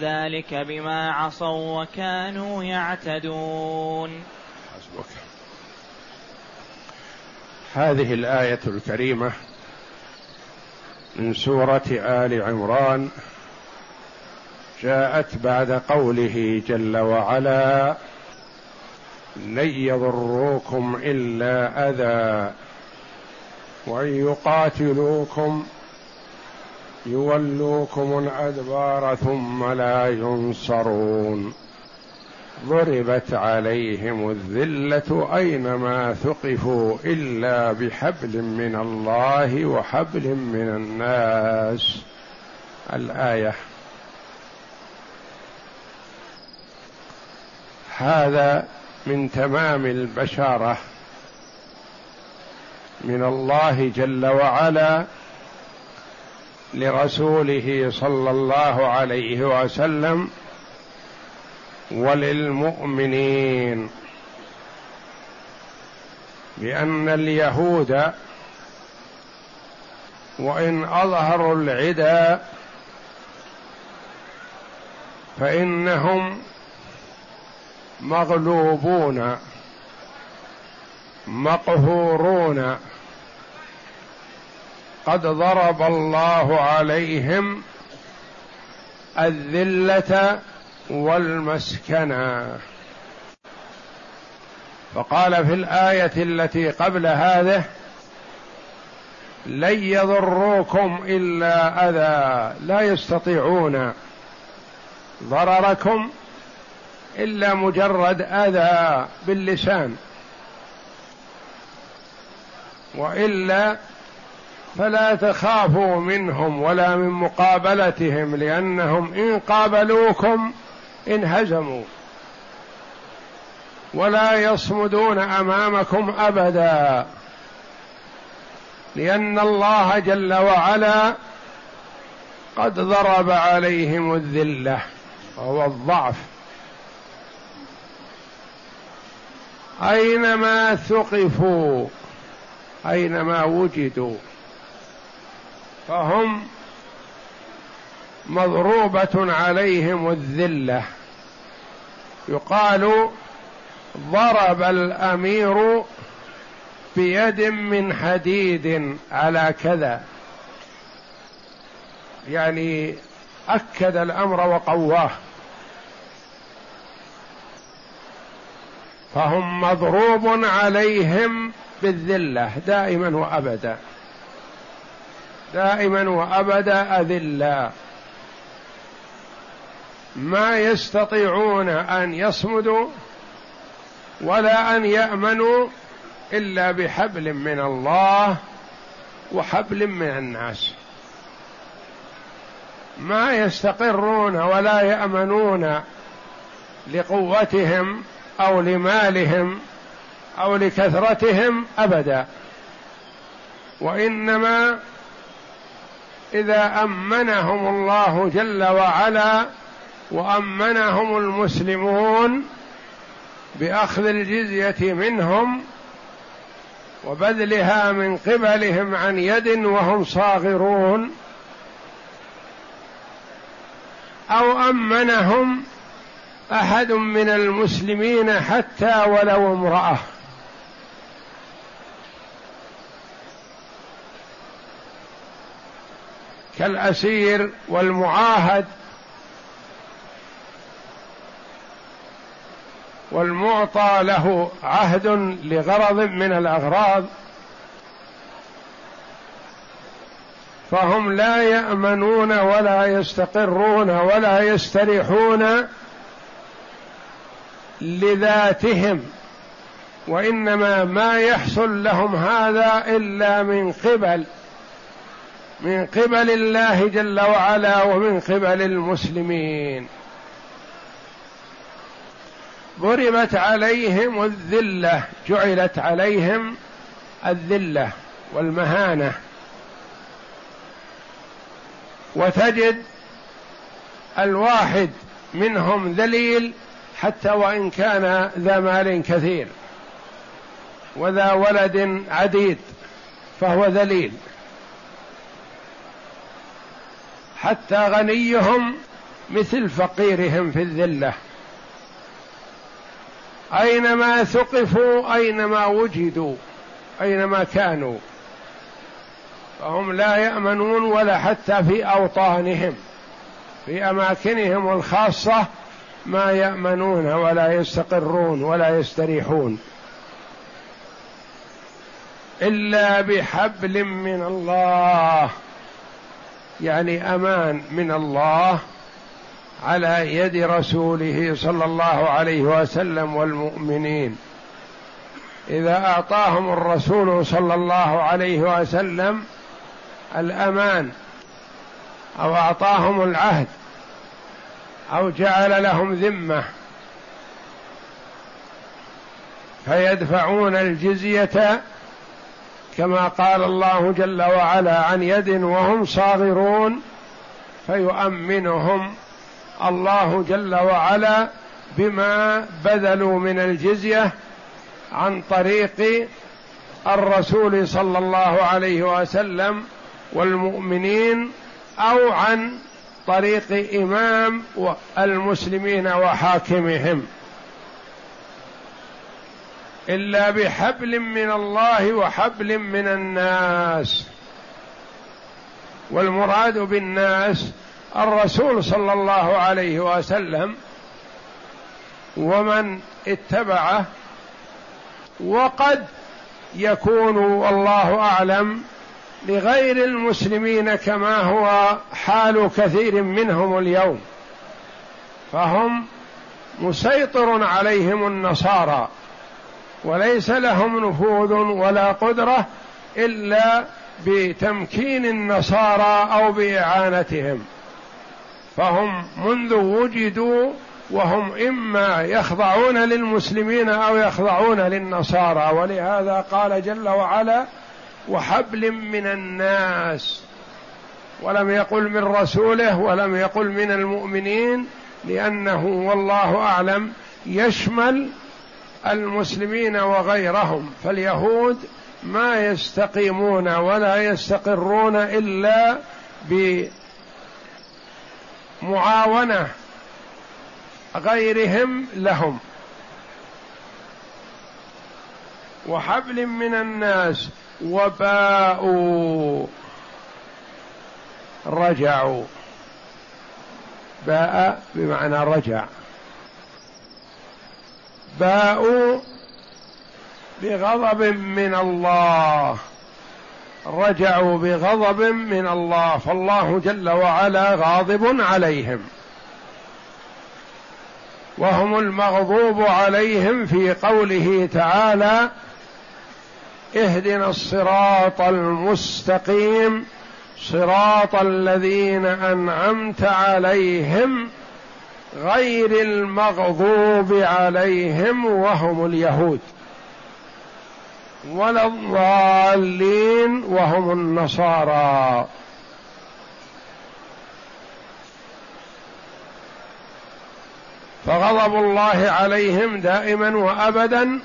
ذلك بما عصوا وكانوا يعتدون. حسبك. هذه الآية الكريمة من سورة آل عمران جاءت بعد قوله جل وعلا لن يضروكم إلا أذى وإن يقاتلوكم يولوكم الأدبار ثم لا ينصرون. ضربت عليهم الذلة أينما ثقفوا إلا بحبل من الله وحبل من الناس. الآية. هذا من تمام البشارة من الله جل وعلا لرسوله صلى الله عليه وسلم وللمؤمنين. بان اليهود وإن أظهروا العدا فإنهم مغلوبون مقهورون. قد ضرب الله عليهم الذلة والمسكنة. فقال في الآية التي قبل هذه لن يضروكم إلا أذى لا يستطيعون ضرركم إلا مجرد أذى باللسان وإلا فلا تخافوا منهم ولا من مقابلتهم لأنهم إن قابلوكم انهزموا ولا يصمدون أمامكم أبدا لأن الله جل وعلا قد ضرب عليهم الذلة وهو الضعف. أينما ثقفوا أينما وجدوا. فهم مضروبة عليهم الذلة. يقال ضرب الأمير بيد من حديد على كذا. يعني أكد الأمر وقواه. فهم مضروب عليهم بالذلة دائما وابدا. دائما وأبدا اذلا ما يستطيعون أن يصمدوا ولا أن يأمنوا إلا بحبل من الله وحبل من الناس. ما يستقرون ولا يأمنون لقوتهم أو لمالهم أو لكثرتهم أبدا وإنما إذا أمنهم الله جل وعلا وأمنهم المسلمون بأخذ الجزية منهم وبذلها من قبلهم عن يد وهم صاغرون أو أمنهم أحد من المسلمين حتى ولو امرأة. كالأسير والمعاهد والمعطى له عهد لغرض من الأغراض فهم لا يأمنون ولا يستقرون ولا يستريحون لذاتهم وإنما ما يحصل لهم هذا إلا من قبل. من قبل الله جل وعلا ومن قبل المسلمين. ضربت عليهم الذلة جعلت عليهم الذلة والمهانة. وتجد الواحد منهم ذليل حتى وإن كان ذا مال كثير وذا ولد عديد فهو ذليل. حتى غنيهم مثل فقيرهم في الذلة. أينما ثقفوا أينما وجدوا أينما كانوا. فهم لا يأمنون ولا حتى في أوطانهم في أماكنهم الخاصة ما يأمنون ولا يستقرون ولا يستريحون. إلا بحبل من الله. يعني أمان من الله على يد رسوله صلى الله عليه وسلم والمؤمنين. إذا أعطاهم الرسول صلى الله عليه وسلم الأمان أو أعطاهم العهد أو جعل لهم ذمة فيدفعون الجزية كما قال الله جل وعلا عن يد وهم صاغرون فيؤمنهم الله جل وعلا بما بذلوا من الجزية عن طريق الرسول صلى الله عليه وسلم والمؤمنين أو عن طريق إمام المسلمين وحاكمهم. إلا بحبل من الله وحبل من الناس. والمراد بالناس الرسول صلى الله عليه وسلم ومن اتبعه. وقد يكون والله أعلم لغير المسلمين كما هو حال كثير منهم اليوم. فهم مسيطر عليهم النصارى. وليس لهم نفوذ ولا قدرة إلا بتمكين النصارى أو بإعانتهم. فهم منذ وجدوا وهم إما يخضعون للمسلمين أو يخضعون للنصارى. ولهذا قال جل وعلا وحبل من الناس. ولم يقل من رسوله ولم يقل من المؤمنين لأنه والله أعلم يشمل المسلمين وغيرهم فاليهود ما يستقيمون ولا يستقرون إلا بمعاونة غيرهم لهم. وحبل من الناس وباءوا رجعوا. باء بمعنى رجع. باءوا بغضب من الله. رجعوا بغضب من الله. فالله جل وعلا غاضب عليهم. وهم المغضوب عليهم في قوله تعالى اهدنا الصراط المستقيم. صراط الذين أنعمت عليهم. غير المغضوب عليهم وهم اليهود ولا الضالين وهم النصارى. فغضب الله عليهم دائما وابدا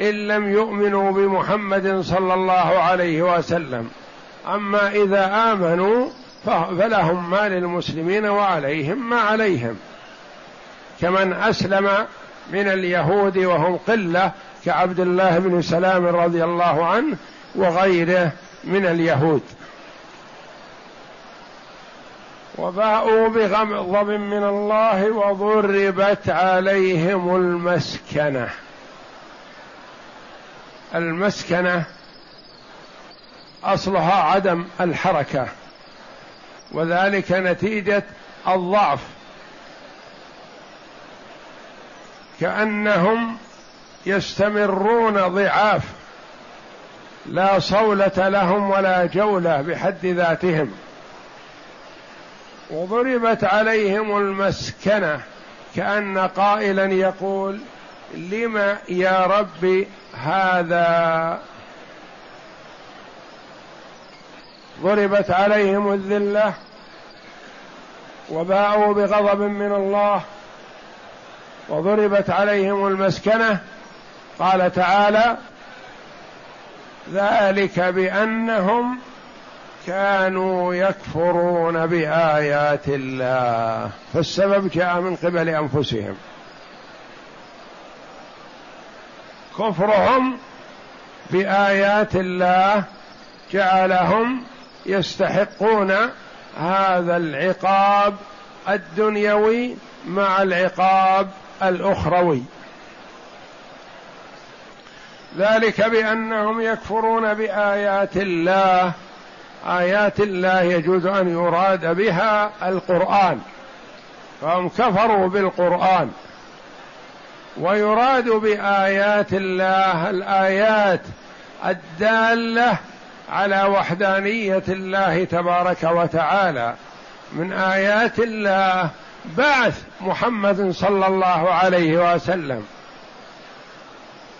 إن لم يؤمنوا بمحمد صلى الله عليه وسلم. أما إذا آمنوا فلهم ما للمسلمين وعليهم ما عليهم. كمن أسلم من اليهود وهم قلة كعبد الله بن سلام رضي الله عنه وغيره من اليهود. وباءوا بغضب من الله وضربت عليهم المسكنة. المسكنة أصلها عدم الحركة وذلك نتيجة الضعف كأنهم يستمرون ضعاف لا صولة لهم ولا جولة بحد ذاتهم. وضربت عليهم المسكنة كأن قائلا يقول لم يا رب هذا؟ ضربت عليهم الذلة وباءوا بغضب من الله وضربت عليهم المسكنة. قال تعالى ذلك بأنهم كانوا يكفرون بآيات الله. فالسبب جاء من قبل أنفسهم. كفرهم بآيات الله جعلهم يستحقون هذا العقاب الدنيوي مع العقاب الأخروي. ذلك بأنهم يكفرون بآيات الله. آيات الله يجوز أن يراد بها القرآن. فهم كفروا بالقرآن. ويراد بآيات الله الآيات الدالة على وحدانية الله تبارك وتعالى. من آيات الله بعث محمد صلى الله عليه وسلم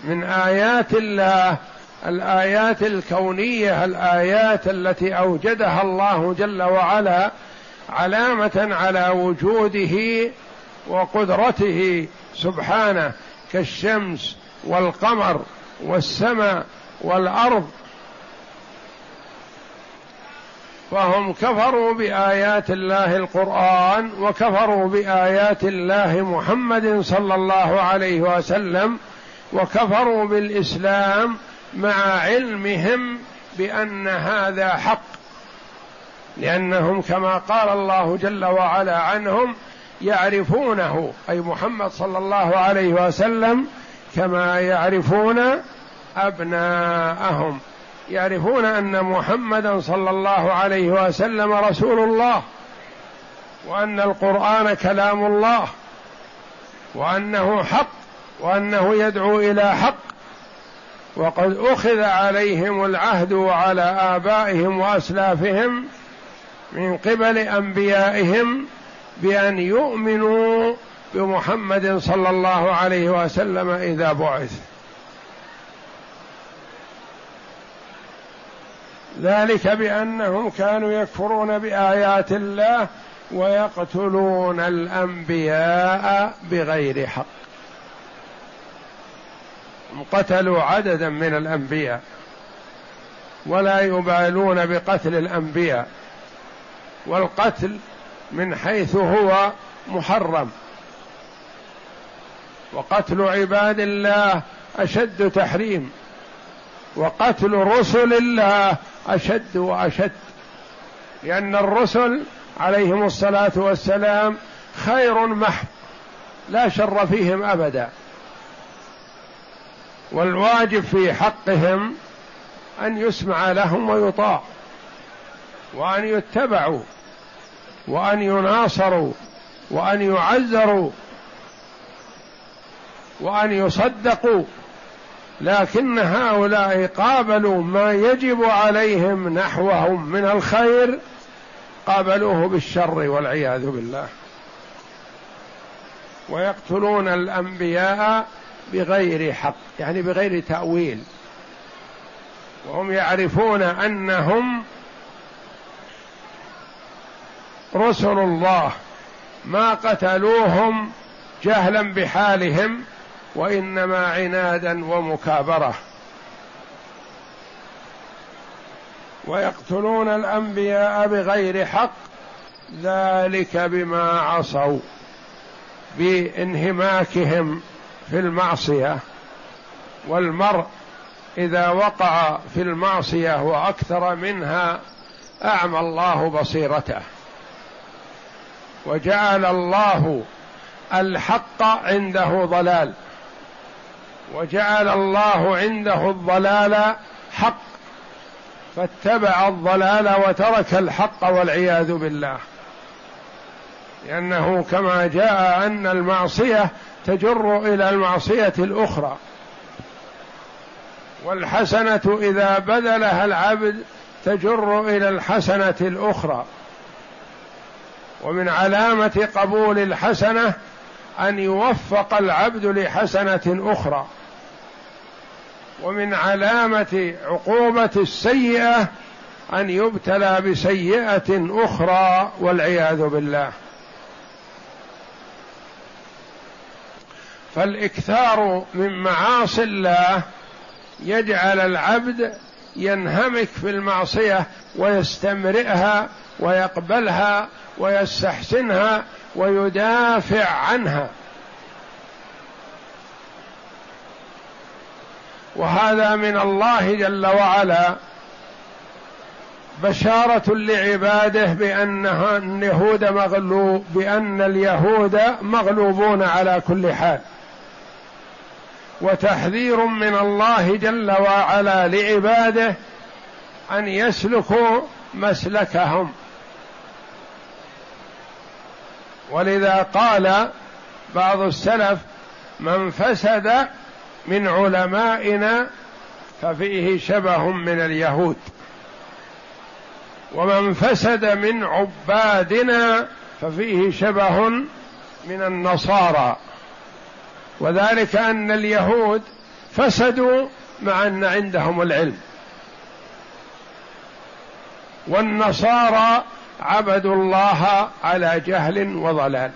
من آيات الله الآيات الكونية الآيات التي أوجدها الله جل وعلا علامة على وجوده وقدرته سبحانه كالشمس والقمر والسماء والأرض فهم كفروا بآيات الله القرآن وكفروا بآيات الله محمد صلى الله عليه وسلم وكفروا بالإسلام مع علمهم بأن هذا حق. لأنهم كما قال الله جل وعلا عنهم يعرفونه أي محمد صلى الله عليه وسلم كما يعرفون أبناءهم. يعرفون أن محمدا صلى الله عليه وسلم رسول الله وأن القرآن كلام الله وأنه حق وأنه يدعو إلى حق وقد أخذ عليهم العهد وعلى آبائهم وأسلافهم من قبل أنبيائهم بأن يؤمنوا بمحمد صلى الله عليه وسلم إذا بعث. ذلك بأنهم كانوا يكفرون بآيات الله ويقتلون الأنبياء بغير حق. قتلوا عددا من الأنبياء ولا يبالون بقتل الأنبياء والقتل من حيث هو محرم. وقتل عباد الله أشد تحريم وقتل رسل الله أشد وأشد لأن الرسل عليهم الصلاة والسلام خير محض لا شر فيهم أبدا. والواجب في حقهم أن يسمع لهم ويطاع وأن يتبعوا وأن يناصروا وأن يعزروا وأن يصدقوا. لكن هؤلاء قابلوا ما يجب عليهم نحوهم من الخير قابلوه بالشر والعياذ بالله. ويقتلون الأنبياء بغير حق يعني بغير تأويل. وهم يعرفون أنهم رسل الله ما قتلوهم جهلا بحالهم. وإنما عنادا ومكابرة. ويقتلون الأنبياء بغير حق ذلك بما عصوا بانهماكهم في المعصية. والمرء إذا وقع في المعصية وأكثر منها أعمى الله بصيرته. وجعل الله الحق عنده ضلال. وجعل الله عنده الضلال حق فاتبع الضلال وترك الحق والعياذ بالله. لأنه كما جاء أن المعصية تجر إلى المعصية الأخرى. والحسنة إذا بذلها العبد تجر إلى الحسنة الأخرى. ومن علامة قبول الحسنة أن يوفق العبد لحسنة أخرى. ومن علامة عقوبة السيئة أن يبتلى بسيئة أخرى والعياذ بالله. فالإكثار من معاصي الله يجعل العبد ينهمك في المعصية ويستمرئها ويقبلها ويستحسنها ويدافع عنها. وهذا من الله جل وعلا بشارة لعباده بأنها اليهود مغلوب بأن اليهود مغلوبون على كل حال. وتحذير من الله جل وعلا لعباده أن يسلكوا مسلكهم. ولذا قال بعض السلف من فسد من علمائنا ففيه شبه من اليهود. ومن فسد من عبادنا ففيه شبه من النصارى. وذلك أن اليهود فسدوا مع أن عندهم العلم. والنصارى عبدوا الله على جهل وضلال.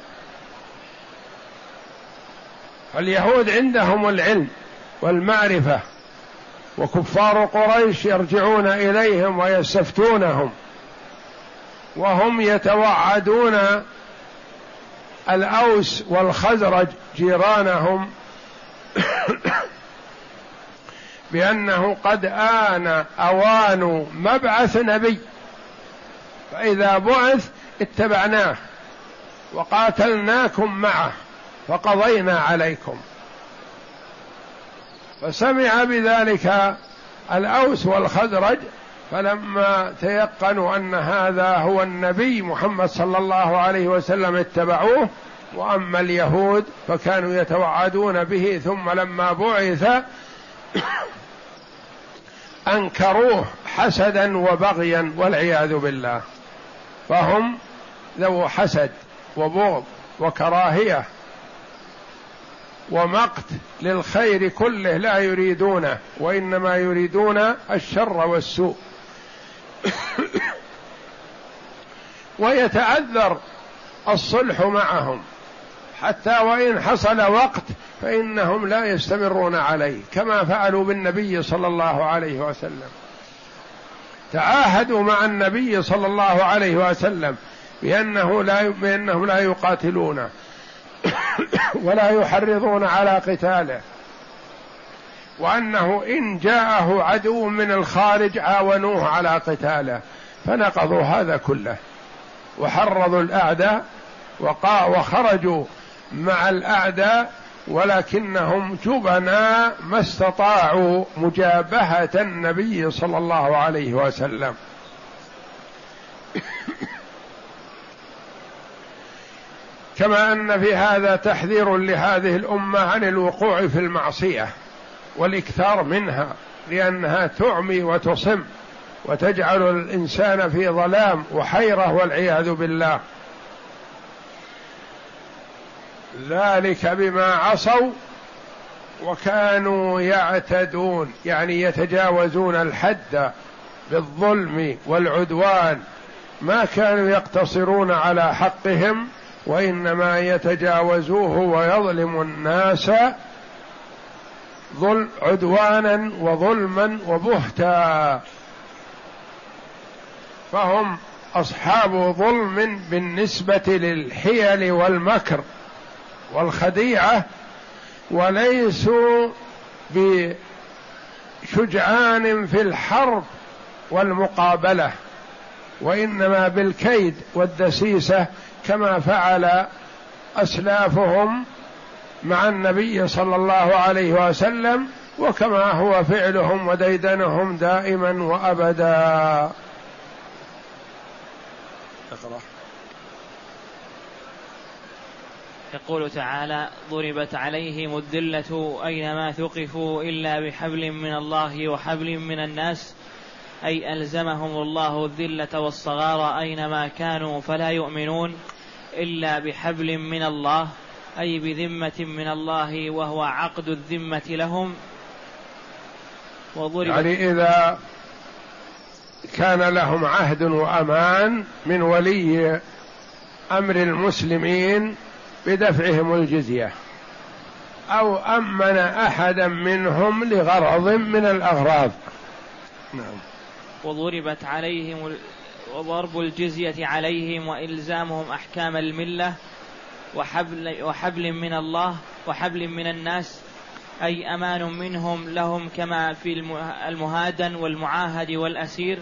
اليهود عندهم العلم والمعرفة وكفار قريش يرجعون إليهم ويستفتونهم وهم يتوعدون الأوس والخزرج جيرانهم بأنه قد آن أوان مبعث نبي. فإذا بعث اتبعناه وقاتلناكم معه فقضينا عليكم. فسمع بذلك الأوس والخزرج فلما تيقنوا أن هذا هو النبي محمد صلى الله عليه وسلم اتبعوه وأما اليهود فكانوا يتوعدون به ثم لما بعث أنكروه حسدا وبغيا والعياذ بالله. فهم ذو حسد وبغض وكراهية ومقت للخير كله لا يريدونه وإنما يريدون الشر والسوء. ويتعذر الصلح معهم. حتى وإن حصل وقت فإنهم لا يستمرون عليه كما فعلوا بالنبي صلى الله عليه وسلم. تعاهدوا مع النبي صلى الله عليه وسلم بأنه لا بأنهم لا يقاتلونه ولا يحرضون على قتاله. وأنه إن جاءه عدو من الخارج عاونوه على قتاله فنقضوا هذا كله. وحرضوا الأعداء وخرجوا مع الأعداء ولكنهم جبنا ما استطاعوا مجابهة النبي صلى الله عليه وسلم. كما أن في هذا تحذير لهذه الأمة عن الوقوع في المعصية. والإكثار منها لأنها تعمي وتصم وتجعل الإنسان في ظلام وحيرة والعياذ بالله. ذلك بما عصوا وكانوا يعتدون يعني يتجاوزون الحد بالظلم والعدوان. ما كانوا يقتصرون على حقهم وإنما يتجاوزوه ويظلم الناس ظلم عدوانا وظلما وبهتا. فهم أصحاب ظلم بالنسبة للحيل والمكر والخديعة وليسوا بشجعان في الحرب والمقابلة وإنما بالكيد والدسيسة كما فعل أسلافهم مع النبي صلى الله عليه وسلم وكما هو فعلهم وديدنهم دائما وأبدا. اقرأ. يقول تعالى ضربت عليهم الذلة أينما ثقفوا إلا بحبل من الله وحبل من الناس أي ألزمهم الله الذلة والصغار أينما كانوا فلا يؤمنون إلا بحبل من الله أي بذمة من الله وهو عقد الذمة لهم وضربت يعني إذا كان لهم عهد وأمان من ولي أمر المسلمين بدفعهم الجزية أو أمن أحدا منهم لغرض من الأغراض. نعم. وضربت عليهم وضرب الجزية عليهم وإلزامهم أحكام الملة وحبل, وحبل من الله وحبل من الناس أي أمان منهم لهم كما في المهادن والمعاهد والأسير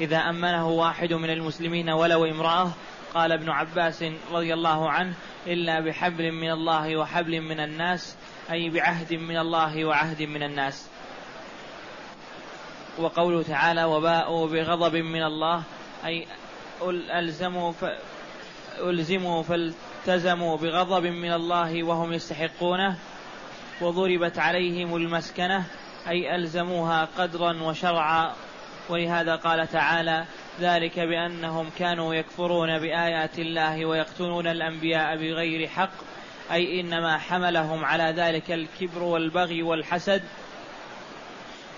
إذا أمنه واحد من المسلمين ولو امرأة قال ابن عباس رضي الله عنه إلا بحبل من الله وحبل من الناس أي بعهد من الله وعهد من الناس وقوله تعالى وباءوا بغضب من الله أي ألزموا. ألزموا فالتزموا بغضب من الله وهم يستحقونه وضربت عليهم المسكنة أي ألزموها قدرا وشرعا. ولهذا قال تعالى ذلك بأنهم كانوا يكفرون بآيات الله ويقتلون الأنبياء بغير حق أي إنما حملهم على ذلك الكبر والبغي والحسد.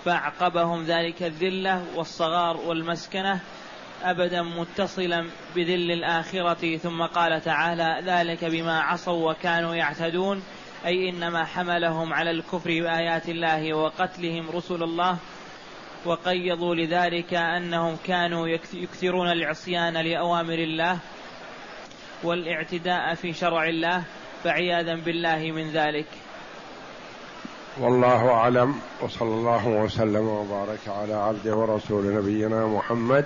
فأعقبهم ذلك الذلة والصغار والمسكنة أبدا متصلا بذل الآخرة ثم قال تعالى ذلك بما عصوا وكانوا يعتدون أي إنما حملهم على الكفر بآيات الله وقتلهم رسل الله وقيضوا لذلك أنهم كانوا يكثرون العصيان لأوامر الله والإعتداء في شرع الله فعياذا بالله من ذلك. والله أعلم وصلى الله وسلم وبارك على عبده ورسول نبينا محمد